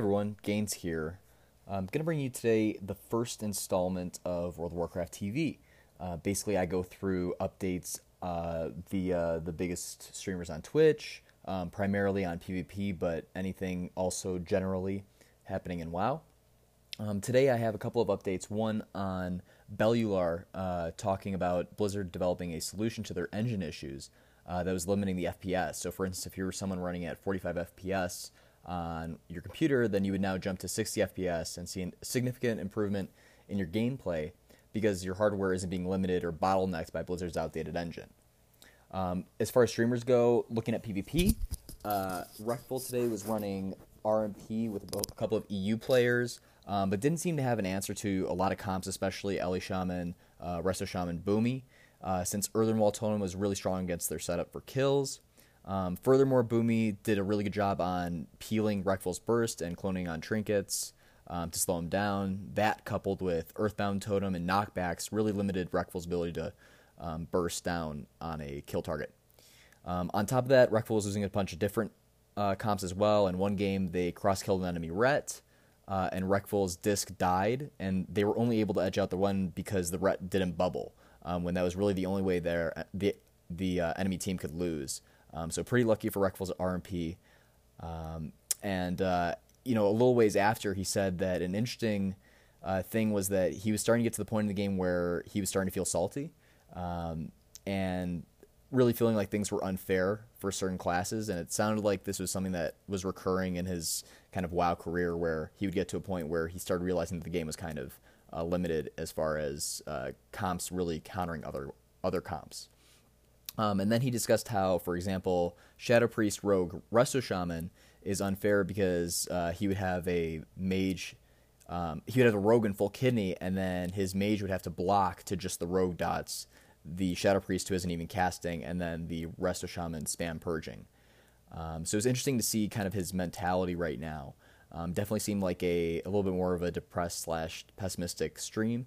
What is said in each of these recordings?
everyone, Gaines here. I'm going to bring you today the first installment of World of Warcraft TV. Uh, basically, I go through updates uh, via the biggest streamers on Twitch, um, primarily on PvP, but anything also generally happening in WoW. Um, today, I have a couple of updates. One on Bellular, uh, talking about Blizzard developing a solution to their engine issues uh, that was limiting the FPS. So, for instance, if you were someone running at 45 FPS, on your computer, then you would now jump to 60 FPS and see a significant improvement in your gameplay because your hardware isn't being limited or bottlenecked by Blizzard's outdated engine. Um, as far as streamers go, looking at PvP, uh, today was running RMP with a couple of EU players, um, but didn't seem to have an answer to a lot of comps, especially Ele Shaman, uh, Resto Shaman, Boomy, uh, since Earthenwall Totem was really strong against their setup for kills. Um, furthermore, Boomy did a really good job on peeling Reckful's burst and cloning on trinkets um, to slow him down. That, coupled with Earthbound Totem and knockbacks, really limited Reckful's ability to um, burst down on a kill target. Um, on top of that, Reckful was using a bunch of different uh, comps as well. In one game, they cross killed an enemy Ret, uh, and Reckful's disc died, and they were only able to edge out the one because the Ret didn't bubble, um, when that was really the only way their the the uh, enemy team could lose. Um, so pretty lucky for Reckful's RMP. Um, and uh, you know, a little ways after, he said that an interesting uh, thing was that he was starting to get to the point in the game where he was starting to feel salty, um, and really feeling like things were unfair for certain classes. And it sounded like this was something that was recurring in his kind of WoW career, where he would get to a point where he started realizing that the game was kind of uh, limited as far as uh, comps really countering other other comps. Um, and then he discussed how, for example, Shadow Priest Rogue Resto Shaman is unfair because uh, he would have a mage, um, he would have a rogue in full kidney, and then his mage would have to block to just the rogue dots, the Shadow Priest who isn't even casting, and then the Resto Shaman spam purging. Um, so it's interesting to see kind of his mentality right now. Um, definitely seemed like a, a little bit more of a depressed slash pessimistic stream.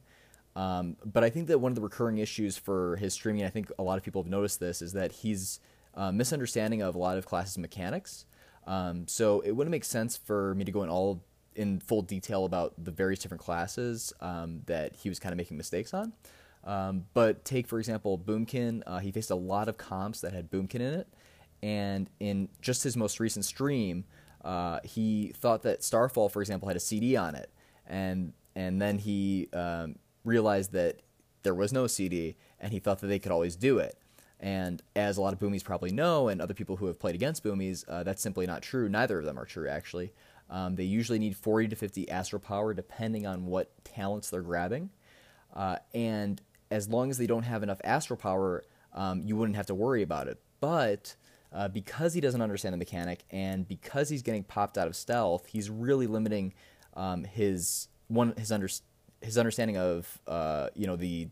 Um, but I think that one of the recurring issues for his streaming, I think a lot of people have noticed this, is that he's uh, misunderstanding of a lot of classes mechanics. Um, so it wouldn't make sense for me to go in all in full detail about the various different classes um, that he was kind of making mistakes on. Um, but take for example Boomkin. Uh, he faced a lot of comps that had Boomkin in it, and in just his most recent stream, uh, he thought that Starfall, for example, had a CD on it, and and then he um, realized that there was no CD, and he thought that they could always do it. And as a lot of boomies probably know, and other people who have played against boomies, uh, that's simply not true. Neither of them are true, actually. Um, they usually need 40 to 50 astral power, depending on what talents they're grabbing. Uh, and as long as they don't have enough astral power, um, you wouldn't have to worry about it. But uh, because he doesn't understand the mechanic, and because he's getting popped out of stealth, he's really limiting um, his one his understanding his understanding of uh, you know the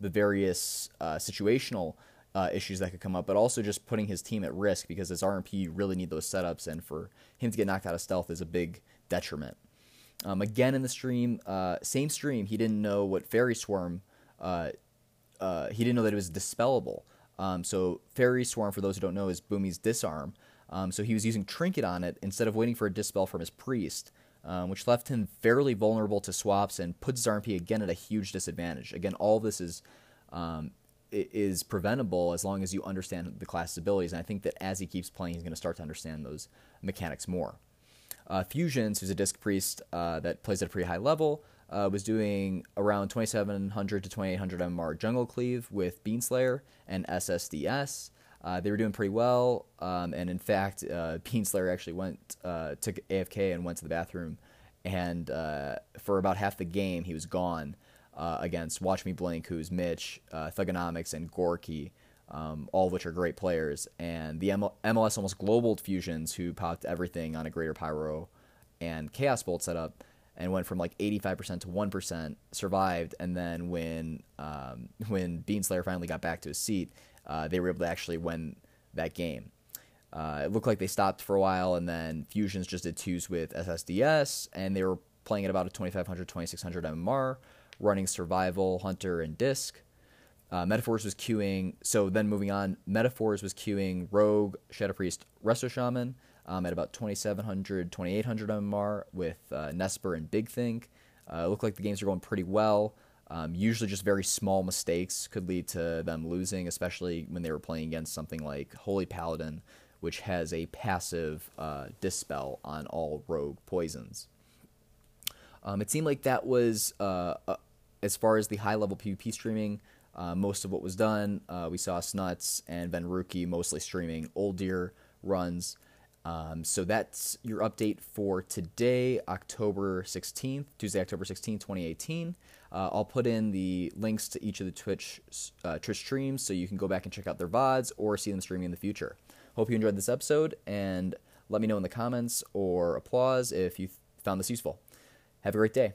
the various uh, situational uh, issues that could come up, but also just putting his team at risk because as RMP you really need those setups, and for him to get knocked out of stealth is a big detriment. Um, again in the stream, uh, same stream, he didn't know what Faerie Swarm. Uh, uh, he didn't know that it was dispellable. Um, so Faerie Swarm, for those who don't know, is Boomy's disarm. Um, so he was using Trinket on it instead of waiting for a dispel from his priest um, which left him fairly vulnerable to swaps and puts his again at a huge disadvantage. Again, all this is um, is preventable as long as you understand the class's abilities. And I think that as he keeps playing, he's going to start to understand those mechanics more. Uh, Fusions, who's a disc priest uh, that plays at a pretty high level, uh, was doing around 2700 to 2800 MMR jungle cleave with Beanslayer and SSDS. Uh, they were doing pretty well, um, and in fact, uh, Beanslayer actually went uh, took AFK and went to the bathroom, and uh, for about half the game he was gone uh, against Watch Me Blink, who's Mitch, Thuganomics, and Gorky, um, all of which are great players, and the MLS almost global fusions who popped everything on a Greater Pyro and Chaos Bolt setup and went from like 85% to 1%, survived, and then when um, when Beanslayer finally got back to his seat, uh, they were able to actually win that game. Uh, it looked like they stopped for a while, and then Fusions just did twos with SSDS, and they were playing at about a 2500, 2600 MMR, running Survival, Hunter, and Disc. Uh, Metaphors was queuing. So then moving on, Metaphors was queuing Rogue, Shadow Priest, Resto Shaman um, at about 2700, 2800 MMR with uh, Nesper and Big Think. Uh, looked like the games are going pretty well. Um, usually, just very small mistakes could lead to them losing, especially when they were playing against something like Holy Paladin, which has a passive uh, dispel on all rogue poisons. Um, it seemed like that was, uh, uh, as far as the high level PvP streaming, uh, most of what was done. Uh, we saw Snutz and Venruki mostly streaming Uldir runs. Um, so that's your update for today, October 16th, Tuesday, October 16th, 2018. Uh, I'll put in the links to each of the Twitch uh, Twitch streams so you can go back and check out their VODs or see them streaming in the future. Hope you enjoyed this episode and let me know in the comments or applause if you found this useful. Have a great day.